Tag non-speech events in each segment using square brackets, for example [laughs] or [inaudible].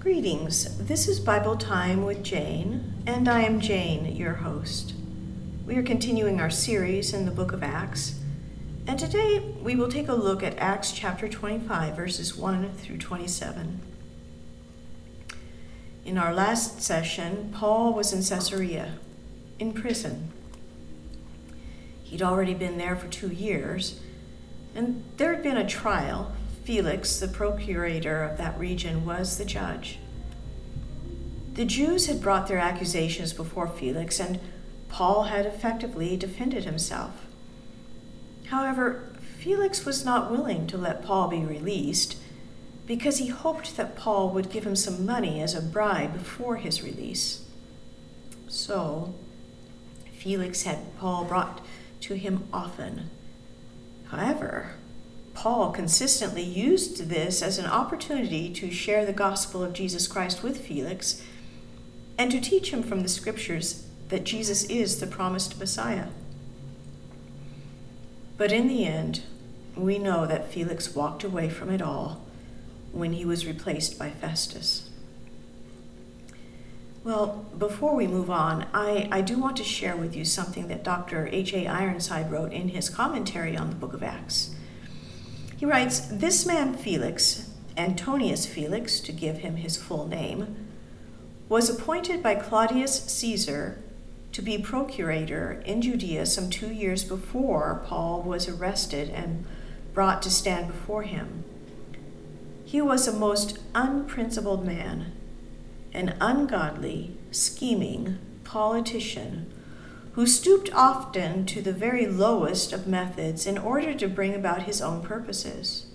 Greetings. This is Bible Time with Jane, and I am Jane, your host. We are continuing our series in the book of Acts, and today we will take a look at Acts chapter 25, verses 1 through 27. In our last session, Paul was in Caesarea, in prison. He'd already been there for two years, and there had been a trial Felix, the procurator of that region, was the judge. The Jews had brought their accusations before Felix, and Paul had effectively defended himself. However, Felix was not willing to let Paul be released because he hoped that Paul would give him some money as a bribe for his release. So, Felix had Paul brought to him often. However, Paul consistently used this as an opportunity to share the gospel of Jesus Christ with Felix and to teach him from the scriptures that Jesus is the promised Messiah. But in the end, we know that Felix walked away from it all when he was replaced by Festus. Well, before we move on, I, I do want to share with you something that Dr. H.A. Ironside wrote in his commentary on the book of Acts. He writes This man Felix, Antonius Felix, to give him his full name, was appointed by Claudius Caesar to be procurator in Judea some two years before Paul was arrested and brought to stand before him. He was a most unprincipled man, an ungodly, scheming politician who stooped often to the very lowest of methods in order to bring about his own purposes.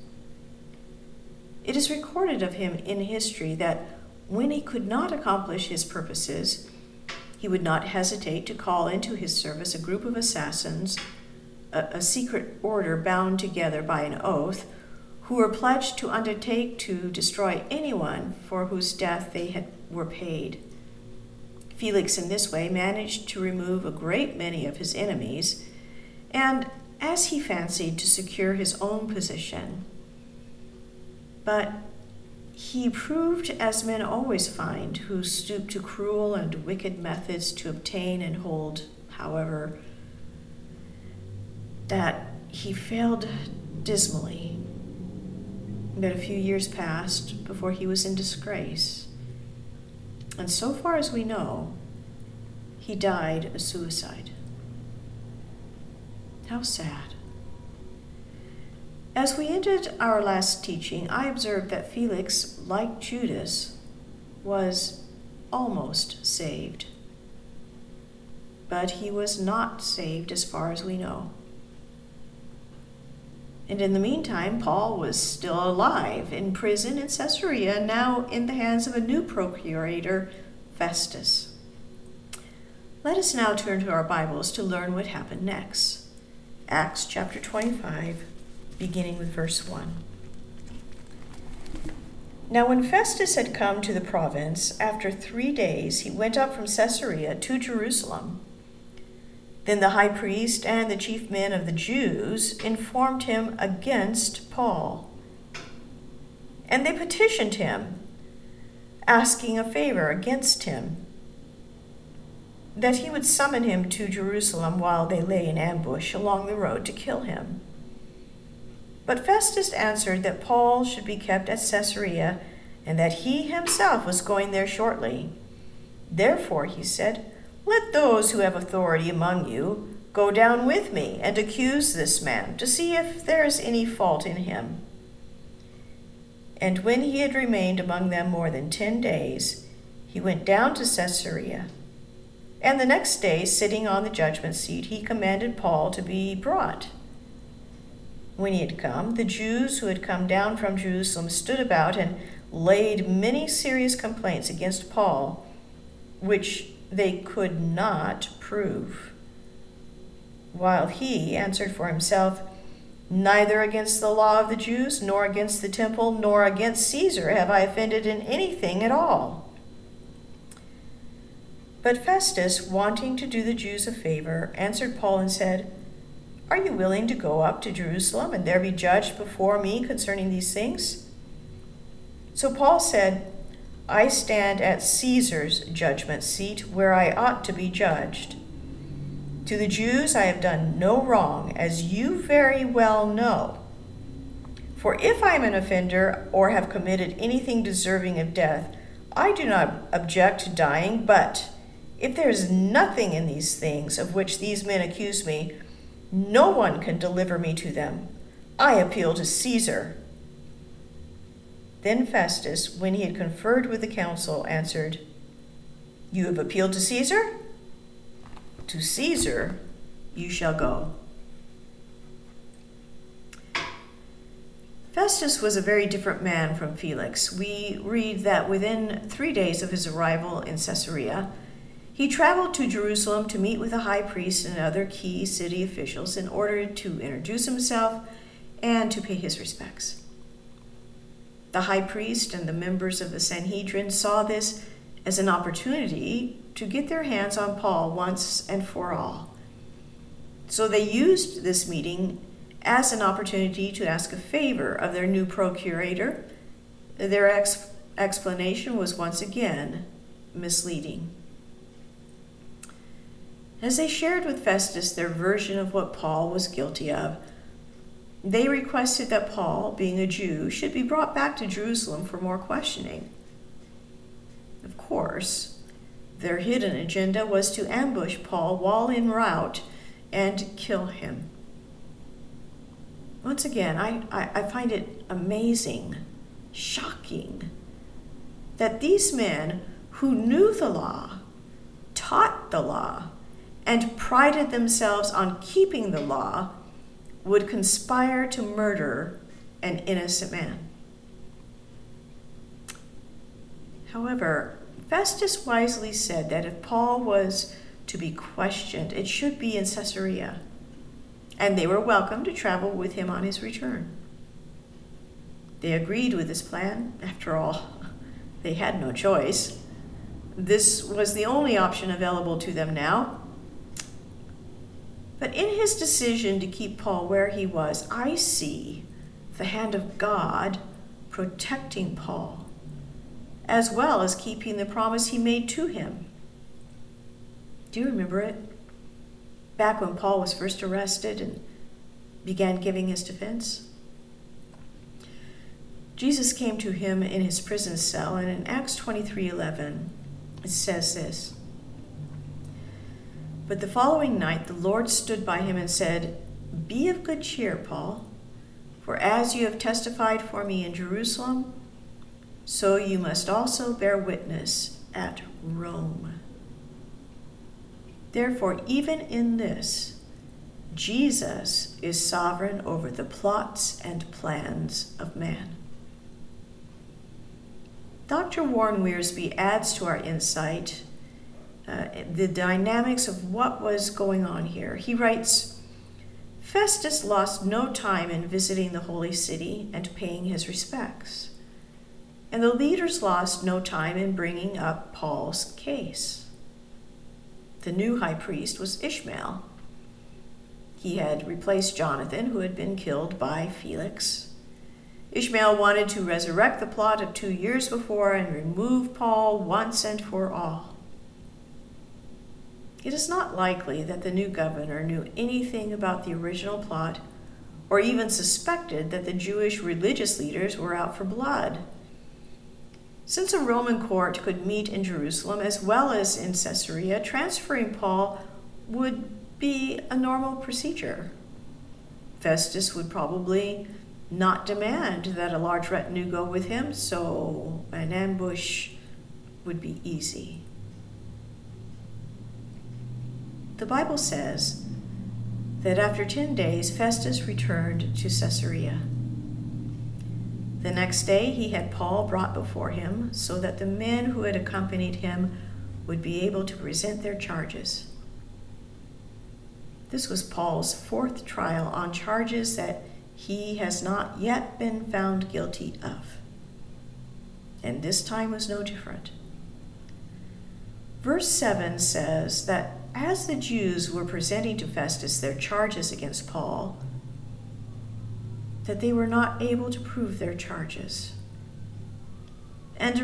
It is recorded of him in history that when he could not accomplish his purposes, he would not hesitate to call into his service a group of assassins, a, a secret order bound together by an oath, who were pledged to undertake to destroy anyone for whose death they had, were paid. Felix, in this way, managed to remove a great many of his enemies, and, as he fancied, to secure his own position. But he proved, as men always find, who stoop to cruel and wicked methods to obtain and hold, however, that he failed dismally. But a few years passed before he was in disgrace. And so far as we know, he died a suicide. How sad. As we ended our last teaching, I observed that Felix, like Judas, was almost saved. But he was not saved as far as we know. And in the meantime, Paul was still alive in prison in Caesarea, now in the hands of a new procurator, Festus. Let us now turn to our Bibles to learn what happened next. Acts chapter 25, beginning with verse 1. Now, when Festus had come to the province, after three days he went up from Caesarea to Jerusalem. Then the high priest and the chief men of the Jews informed him against Paul. And they petitioned him, asking a favor against him, that he would summon him to Jerusalem while they lay in ambush along the road to kill him. But Festus answered that Paul should be kept at Caesarea, and that he himself was going there shortly. Therefore, he said, let those who have authority among you go down with me and accuse this man to see if there is any fault in him. And when he had remained among them more than ten days, he went down to Caesarea. And the next day, sitting on the judgment seat, he commanded Paul to be brought. When he had come, the Jews who had come down from Jerusalem stood about and laid many serious complaints against Paul, which they could not prove. While he answered for himself, Neither against the law of the Jews, nor against the temple, nor against Caesar have I offended in anything at all. But Festus, wanting to do the Jews a favor, answered Paul and said, Are you willing to go up to Jerusalem and there be judged before me concerning these things? So Paul said, I stand at Caesar's judgment seat where I ought to be judged. To the Jews I have done no wrong, as you very well know. For if I am an offender or have committed anything deserving of death, I do not object to dying, but if there is nothing in these things of which these men accuse me, no one can deliver me to them. I appeal to Caesar. Then Festus, when he had conferred with the council, answered, You have appealed to Caesar? To Caesar you shall go. Festus was a very different man from Felix. We read that within three days of his arrival in Caesarea, he traveled to Jerusalem to meet with the high priest and other key city officials in order to introduce himself and to pay his respects. The high priest and the members of the Sanhedrin saw this as an opportunity to get their hands on Paul once and for all. So they used this meeting as an opportunity to ask a favor of their new procurator. Their ex- explanation was once again misleading. As they shared with Festus their version of what Paul was guilty of, they requested that Paul, being a Jew, should be brought back to Jerusalem for more questioning. Of course, their hidden agenda was to ambush Paul while en route and kill him once again, I, I, I find it amazing, shocking, that these men who knew the law, taught the law, and prided themselves on keeping the law would conspire to murder an innocent man. However, Festus wisely said that if Paul was to be questioned, it should be in Caesarea and they were welcome to travel with him on his return. They agreed with his plan. After all, [laughs] they had no choice. This was the only option available to them now. But in his decision to keep Paul where he was, I see the hand of God protecting Paul, as well as keeping the promise he made to him. Do you remember it? back when Paul was first arrested and began giving his defense. Jesus came to him in his prison cell, and in Acts 23:11 it says this. But the following night the Lord stood by him and said, "Be of good cheer, Paul, for as you have testified for me in Jerusalem, so you must also bear witness at Rome." Therefore, even in this, Jesus is sovereign over the plots and plans of man. Dr. Warren Wiersbe adds to our insight uh, the dynamics of what was going on here. He writes Festus lost no time in visiting the holy city and paying his respects, and the leaders lost no time in bringing up Paul's case. The new high priest was Ishmael. He had replaced Jonathan, who had been killed by Felix. Ishmael wanted to resurrect the plot of two years before and remove Paul once and for all. It is not likely that the new governor knew anything about the original plot or even suspected that the Jewish religious leaders were out for blood. Since a Roman court could meet in Jerusalem as well as in Caesarea, transferring Paul would be a normal procedure. Festus would probably not demand that a large retinue go with him, so an ambush would be easy. The Bible says that after 10 days, Festus returned to Caesarea. The next day he had Paul brought before him, so that the men who had accompanied him would be able to present their charges. This was Paul's fourth trial on charges that he has not yet been found guilty of. And this time was no different. Verse 7 says that as the Jews were presenting to Festus their charges against Paul, that they were not able to prove their charges. And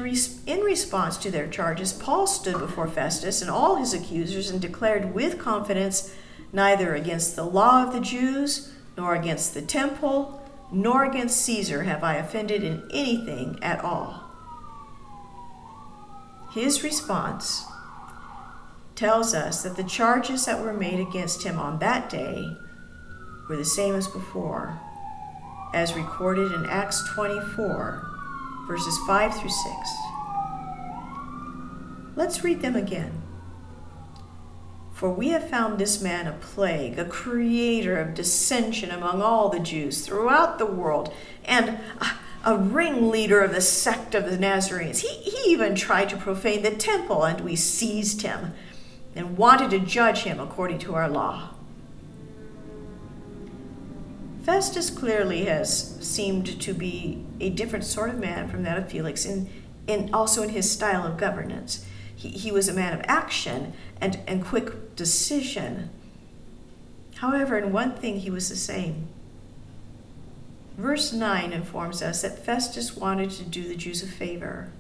in response to their charges, Paul stood before Festus and all his accusers and declared with confidence neither against the law of the Jews, nor against the temple, nor against Caesar have I offended in anything at all. His response tells us that the charges that were made against him on that day were the same as before, as recorded in Acts 24, verses 5 through 6. Let's read them again. For we have found this man a plague, a creator of dissension among all the Jews throughout the world, and a, ringleader of the sect of the Nazarenes. He, he even tried to profane the temple, and we seized him and wanted to judge him according to our law. Festus clearly has seemed to be a different sort of man from that of Felix, in, in also in his style of governance. He, he was a man of action and, and quick decision. However, in one thing he was the same. Verse 9 informs us that Festus wanted to do the Jews a favor.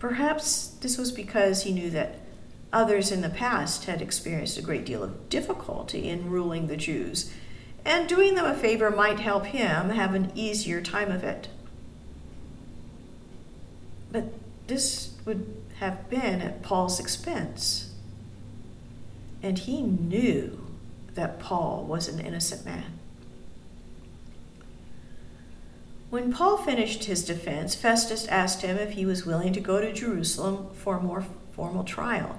Perhaps this was because he knew that Others in the past had experienced a great deal of difficulty in ruling the Jews, and doing them a favor might help him have an easier time of it. But this would have been at Paul's expense. And he knew that Paul was an innocent man. When Paul finished his defense, Festus asked him if he was willing to go to Jerusalem for a more formal trial.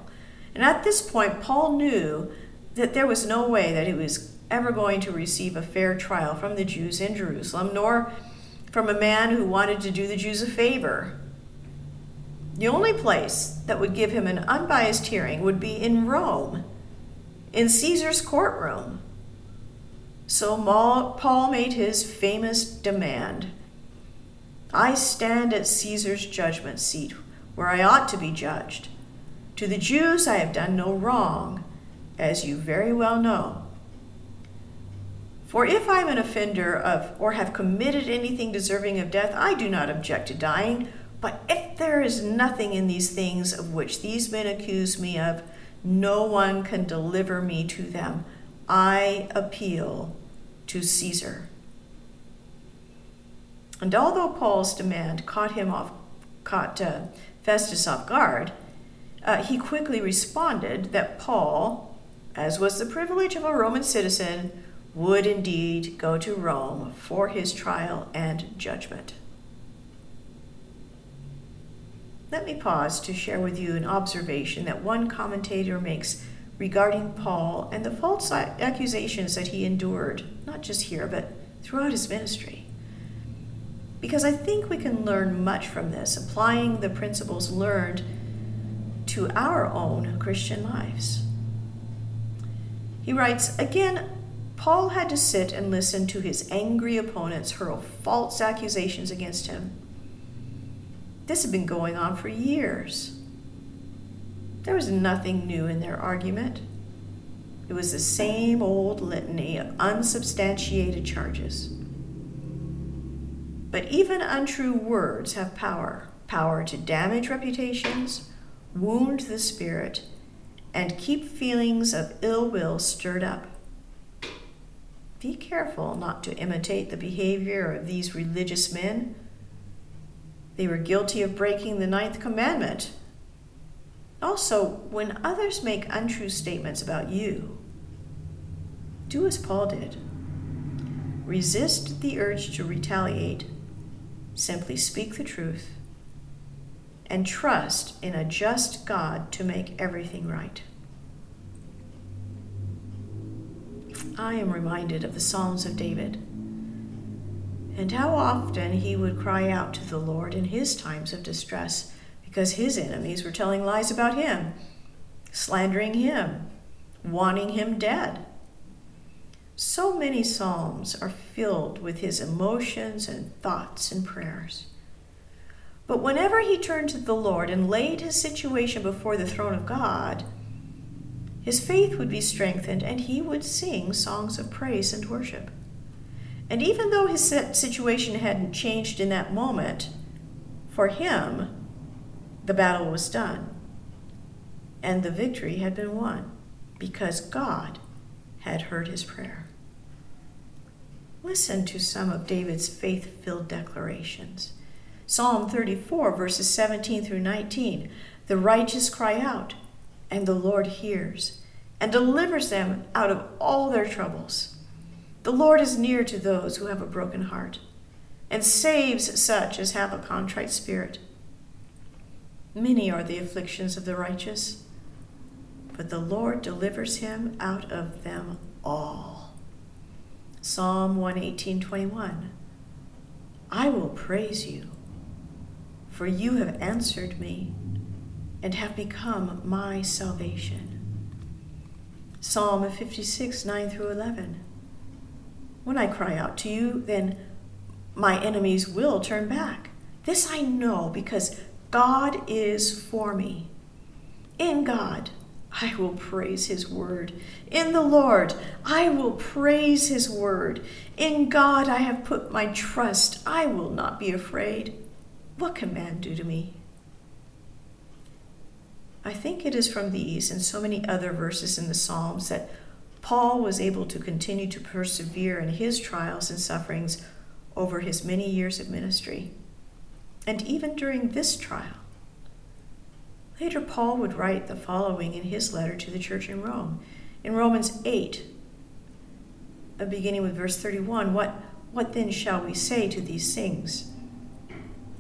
And at this point, Paul knew that there was no way that he was ever going to receive a fair trial from the Jews in Jerusalem, nor from a man who wanted to do the Jews a favor. The only place that would give him an unbiased hearing would be in Rome, in Caesar's courtroom. So Paul made his famous demand I stand at Caesar's judgment seat, where I ought to be judged. To the Jews I have done no wrong, as you very well know. For if I am an offender of, or have committed anything deserving of death, I do not object to dying. But if there is nothing in these things of which these men accuse me of, no one can deliver me to them. I appeal to Caesar. And although Paul's demand caught him off, caught uh, Festus off guard, uh, he quickly responded that Paul, as was the privilege of a Roman citizen, would indeed go to Rome for his trial and judgment. Let me pause to share with you an observation that one commentator makes regarding Paul and the false accusations that he endured, not just here, but throughout his ministry. Because I think we can learn much from this, applying the principles learned to our own Christian lives. He writes Again, Paul had to sit and listen to his angry opponents hurl false accusations against him. This had been going on for years. There was nothing new in their argument. It was the same old litany of unsubstantiated charges. But even untrue words have power power to damage reputations, wound the spirit, and keep feelings of ill will stirred up. Be careful not to imitate the behavior of these religious men. They were guilty of breaking the ninth commandment. Also, when others make untrue statements about you, do as Paul did. Resist the urge to retaliate. Simply speak the truth and trust in a just God to make everything right. I am reminded of the Psalms of David and how often he would cry out to the Lord in his times of distress because his enemies were telling lies about him, slandering him, wanting him dead. So many Psalms are filled with his emotions and thoughts and prayers. But whenever he turned to the Lord and laid his situation before the throne of God, his faith would be strengthened and he would sing songs of praise and worship. And even though his situation hadn't changed in that moment, For him, the battle was done, and the victory had been won because God had heard his prayer. Listen to some of David's faith filled declarations. Psalm 34, verses 17 through 19 The righteous cry out, and the Lord hears, and delivers them out of all their troubles. The Lord is near to those who have a broken heart, and saves such as have a contrite spirit. Many are the afflictions of the righteous, but the Lord delivers him out of them all. Psalm 118:21 I will praise you, for you have answered me and have become my salvation. Psalm 56, 9 through 11. When I cry out to you, then my enemies will turn back. This I know because God is for me. In God, I will praise his word. In the Lord, I will praise his word. In God, I have put my trust. I will not be afraid. What can man do to me? I think it is from these and so many other verses in the Psalms that Paul was able to continue to persevere in his trials and sufferings over his many years of ministry, and even during this trial. Later, Paul would write the following in his letter to the church in Rome. In Romans 8, uh, beginning with verse 31, what, what then shall we say to these things?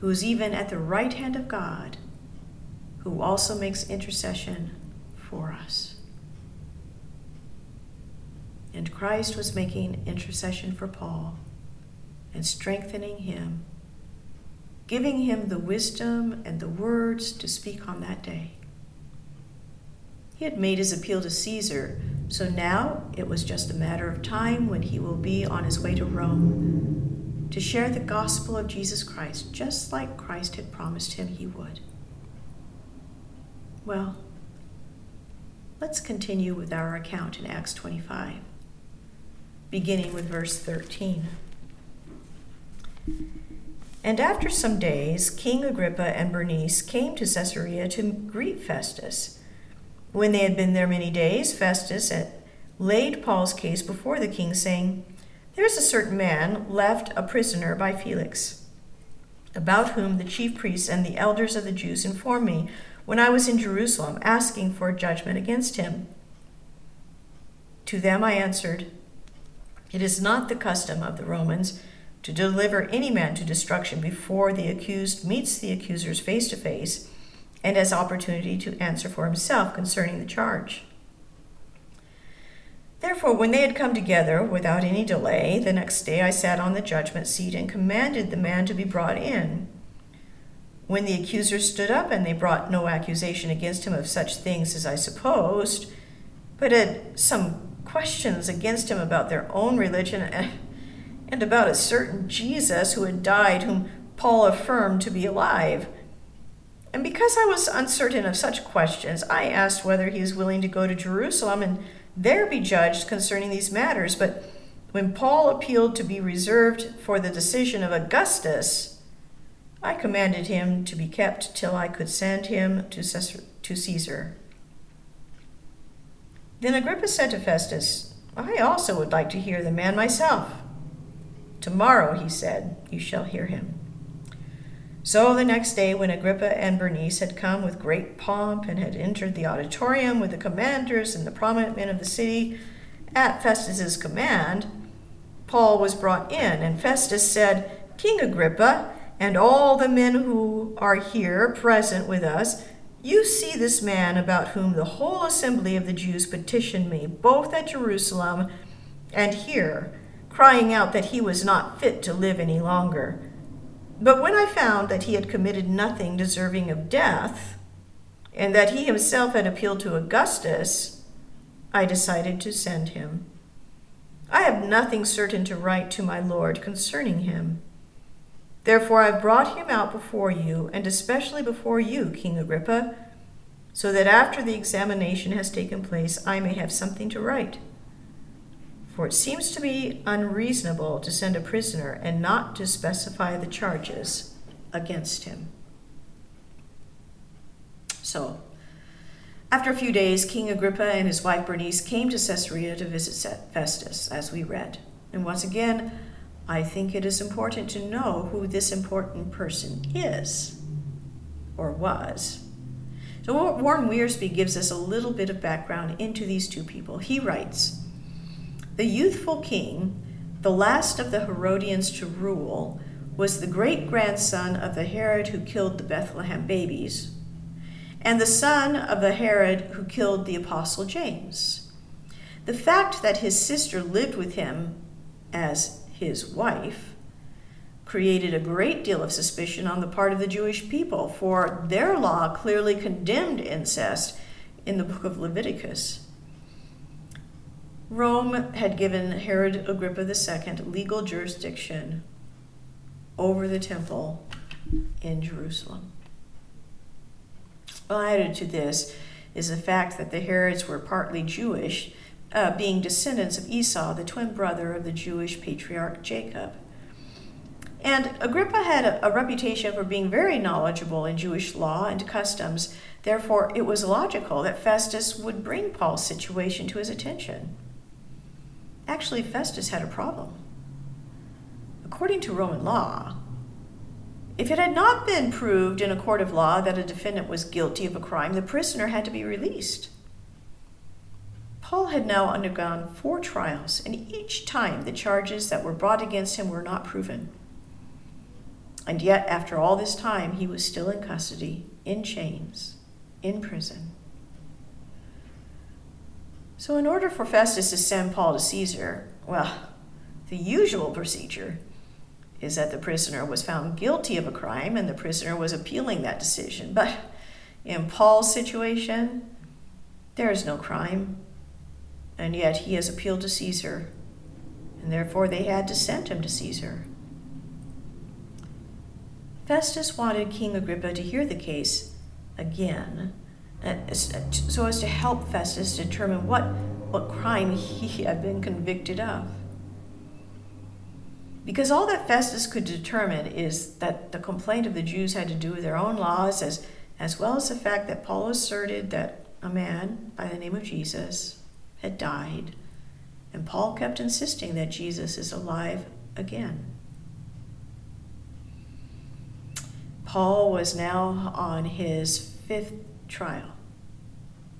who is even at the right hand of God who also makes intercession for us. And Christ was making intercession for Paul and strengthening him, giving him the wisdom and the words to speak on that day. He had made his appeal to Caesar, so now it was just a matter of time when he will be on his way to Rome to share the gospel of Jesus Christ, just like Christ had promised him he would. Well, let's continue with our account in Acts 25, beginning with verse 13. And after some days, King Agrippa and Bernice came to Caesarea to greet Festus. When they had been there many days, Festus laid Paul's case before the king, saying, There is a certain man left a prisoner by Felix, about whom the chief priests and the elders of the Jews informed me when I was in Jerusalem asking for judgment against him. To them I answered, It is not the custom of the Romans to deliver any man to destruction before the accused meets the accusers face to face and has opportunity to answer for himself concerning the charge. Therefore, when they had come together without any delay, the next day I sat on the judgment seat and commanded the man to be brought in. When the accusers stood up and they brought no accusation against him of such things as I supposed, but had some questions against him about their own religion [laughs] and about a certain Jesus who had died, whom Paul affirmed to be alive. And because I was uncertain of such questions, I asked whether he was willing to go to Jerusalem and there be judged concerning these matters. But when Paul appealed to be reserved for the decision of Augustus, I commanded him to be kept till I could send him to Caesar. Then Agrippa said to Festus, I also would like to hear the man myself. Tomorrow, he said, you shall hear him. So the next day, when Agrippa and Bernice had come with great pomp and had entered the auditorium with the commanders and the prominent men of the city, at Festus's command, Paul was brought in, and Festus said, King Agrippa, and all the men who are here present with us, you see this man about whom the whole assembly of the Jews petitioned me, both at Jerusalem and here, crying out that he was not fit to live any longer. But when I found that he had committed nothing deserving of death, and that he himself had appealed to Augustus, I decided to send him. I have nothing certain to write to my Lord concerning him. Therefore I have brought him out before you, and especially before you, King Agrippa, so that after the examination has taken place, I may have something to write. For it seems to be unreasonable to send a prisoner and not to specify the charges against him. So, after a few days, King Agrippa and his wife Bernice came to Caesarea to visit Festus, as we read. And once again, I think it is important to know who this important person is or was. So, Warren Wiersbe gives us a little bit of background into these two people. He writes The youthful king, the last of the Herodians to rule, was the great grandson of the Herod who killed the Bethlehem babies, and the son of the Herod who killed the Apostle James. The fact that his sister lived with him as his wife, created a great deal of suspicion on the part of the Jewish people, for their law clearly condemned incest in the book of Leviticus. Rome had given Herod Agrippa II legal jurisdiction over the temple in Jerusalem. Well, added to this is the fact that the Herods were partly Jewish uh, being descendants of Esau, the twin brother of the Jewish patriarch Jacob. And Agrippa had a, a, reputation for being very knowledgeable in Jewish law and customs. Therefore, it was logical that Festus would bring Paul's situation to his attention. Actually, Festus had a problem. According to Roman law, if it had not been proved in a court of law that a defendant was guilty of a crime, the prisoner had to be released. Paul had now undergone four trials, and each time the charges that were brought against him were not proven. And yet, after all this time, he was still in custody, in chains, in prison. So, in order for Festus to send Paul to Caesar, well, the usual procedure is that the prisoner was found guilty of a crime and the prisoner was appealing that decision. But in Paul's situation, there is no crime, and yet he has appealed to Caesar, and therefore they had to send him to Caesar. Festus wanted King Agrippa to hear the case again, so as to help Festus determine what, what crime he [laughs] had been convicted of. Because all that Festus could determine is that the complaint of the Jews had to do with their own laws, as, as well as the fact that Paul asserted that a man by the name of Jesus had died, and Paul kept insisting that Jesus is alive again. Paul was now on his fifth trial.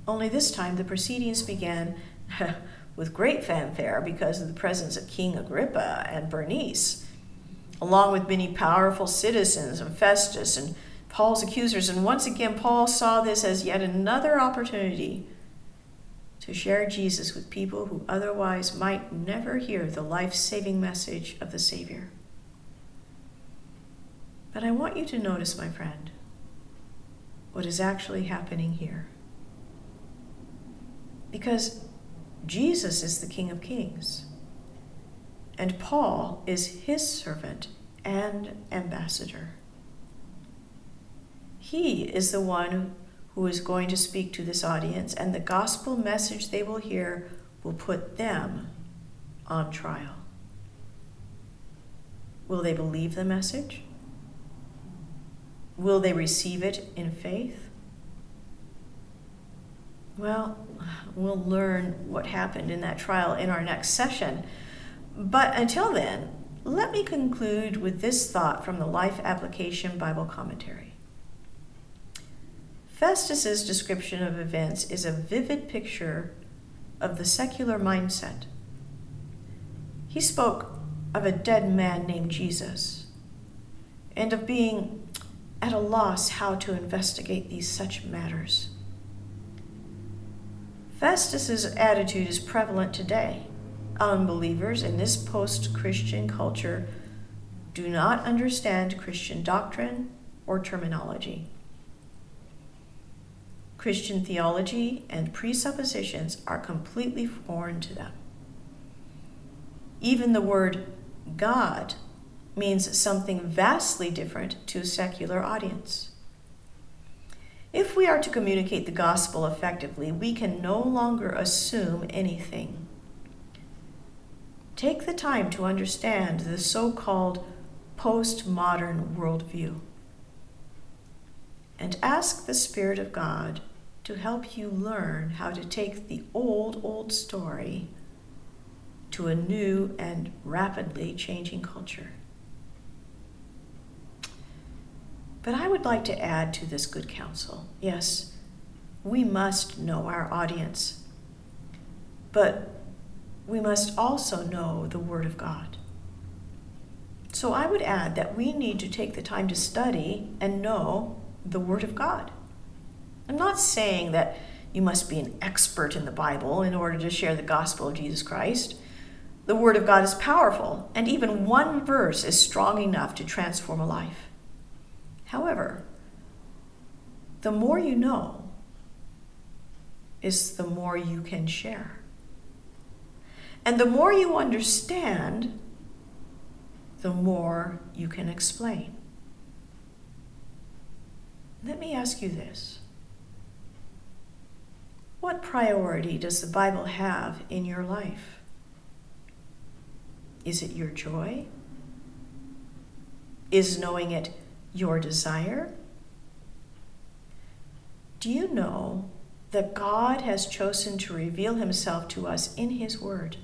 Only this time the proceedings began [laughs] with great fanfare because of the presence of King Agrippa and Bernice, along with many powerful citizens and Festus and Paul's accusers. And once again, Paul saw this as yet another opportunity to share Jesus with people who otherwise might never hear the life saving message of the Savior. But I want you to notice, my friend, what is actually happening here. Because Jesus is the King of Kings, and Paul is his servant and ambassador. He is the one who is going to speak to this audience, and the gospel message they will hear will put them on trial. Will they believe the message? Will they receive it in faith? Well, we'll learn what happened in that trial in our next session. But until then, let me conclude with this thought from the Life Application Bible Commentary. Festus's description of events is a vivid picture of the secular mindset. He spoke of a dead man named Jesus and of being at a loss how to investigate these such matters. Festus's attitude is prevalent today. Unbelievers in this post Christian culture do not understand Christian doctrine or terminology. Christian theology and presuppositions are completely foreign to them. Even the word God means something vastly different to a secular audience. If we are to communicate the gospel effectively, we can no longer assume anything. Take the time to understand the so called postmodern worldview and ask the Spirit of God to help you learn how to take the old, old story to a new and rapidly changing culture. But I would like to add to this good counsel yes, we must know our audience, but we must also know the Word of God. So I would add that we need to take the time to study and know the Word of God. I'm not saying that you must be an expert in the Bible in order to share the gospel of Jesus Christ. The Word of God is powerful, and even one verse is strong enough to transform a life. However, the more you know is the more you can share. And the more you understand, the more you can explain. Let me ask you this What priority does the Bible have in your life? Is it your joy? Is knowing it your desire? Do you know that God has chosen to reveal himself to us in his word?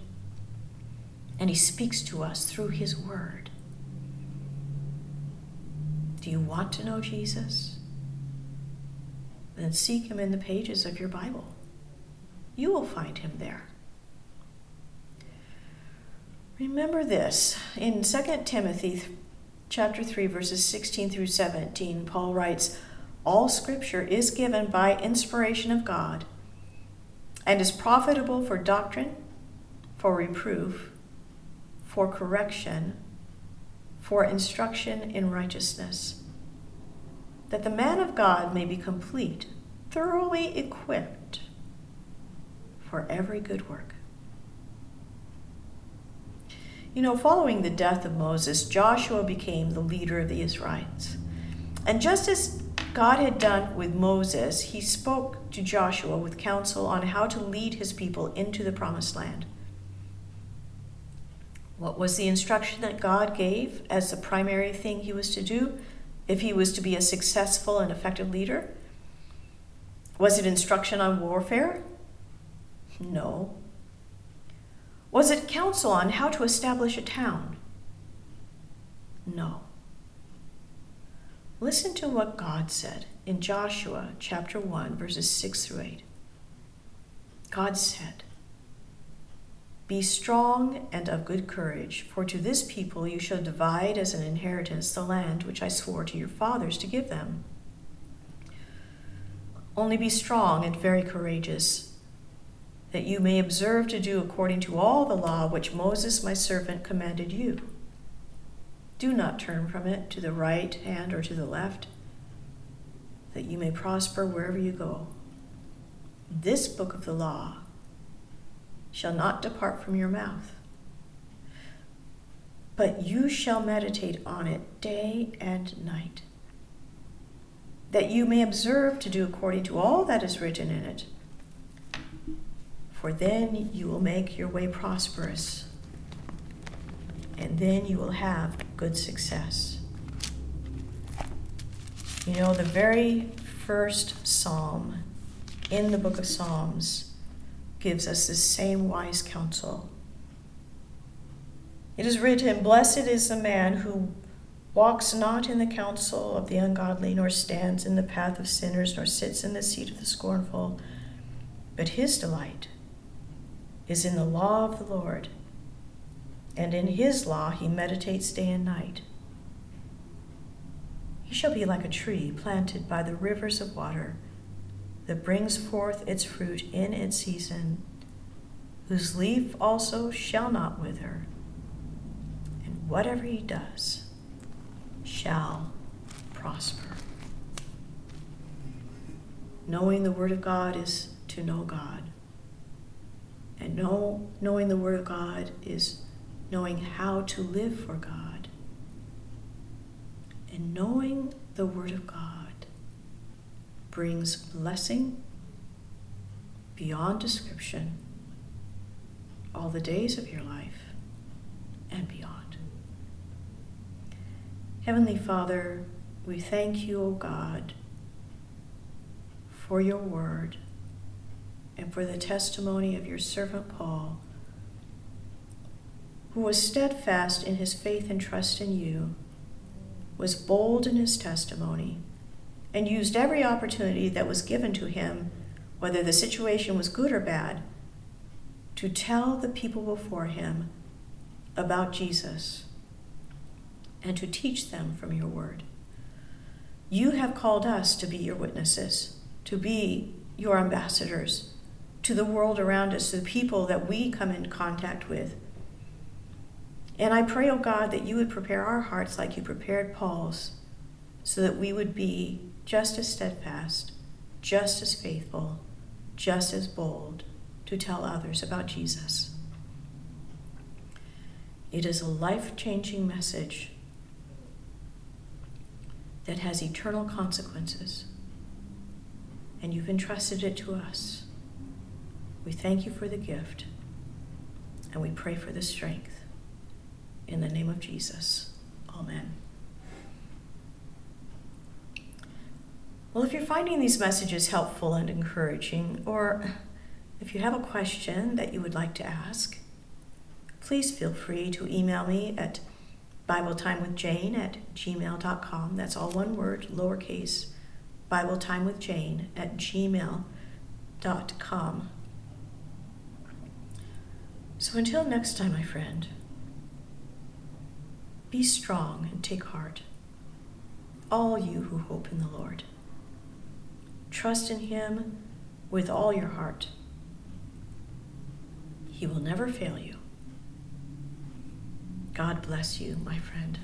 And he speaks to us through his word. Do you want to know Jesus? Then seek him in the pages of your Bible. You will find him there. Remember this in 2 Timothy chapter 3, verses 16 through 17, Paul writes, All scripture is given by inspiration of God and is profitable for doctrine, for reproof, for correction, for instruction in righteousness, that the man of God may be complete, thoroughly equipped for every good work. You know, following the death of Moses, Joshua became the leader of the Israelites. And just as God had done with Moses, he spoke to Joshua with counsel on how to lead his people into the promised land. What was the instruction that God gave as the primary thing he was to do if he was to be a successful and effective leader? Was it instruction on warfare? No. Was it counsel on how to establish a town? No. Listen to what God said in Joshua chapter 1, verses 6 through 8. God said, Be strong and of good courage, for to this people you shall divide as an inheritance the land which I swore to your fathers to give them. Only be strong and very courageous that you may observe to do according to all the law which Moses my servant commanded you. Do not turn from it to the right hand or to the left, that you may prosper wherever you go. This book of the law shall not depart from your mouth, but you shall meditate on it day and night, that you may observe to do according to all that is written in it for then you will make your way prosperous, and then you will have good success. You know, the very first psalm in the book of Psalms gives us the same wise counsel. It is written, Blessed is the man who walks not in the counsel of the ungodly, nor stands in the path of sinners, nor sits in the seat of the scornful, but his delight is in the law of the Lord, and in his law he meditates day and night. He shall be like a tree planted by the rivers of water that brings forth its fruit in its season, whose leaf also shall not wither, and whatever he does shall prosper. Knowing the Word of God is to know God. And know, knowing the Word of God is knowing how to live for God. And knowing the Word of God brings blessing beyond description all the days of your life and beyond. Heavenly Father, we thank you, O God, for your word and for the testimony of your servant Paul, who was steadfast in his faith and trust in you, was bold in his testimony, and used every opportunity that was given to him, whether the situation was good or bad, to tell the people before him about Jesus and to teach them from your word. You have called us to be your witnesses, to be your ambassadors to the world around us, to the people that we come in contact with. And I pray, oh God, that you would prepare our hearts like you prepared Paul's, so that we would be just as steadfast, just as faithful, just as bold to tell others about Jesus. It is a life changing message that has eternal consequences, and you've entrusted it to us. We thank you for the gift, and we pray for the strength. In the name of Jesus, Amen. Well, if you're finding these messages helpful and encouraging, or if you have a question that you would like to ask, please feel free to email me at BibleTimeWithJane at gmail.com. That's all one word, lowercase, BibleTimeWithJane at gmail.com. So until next time, my friend, be strong and take heart, all you who hope in the Lord. Trust in Him with all your heart he will never fail you. God bless you, my friend.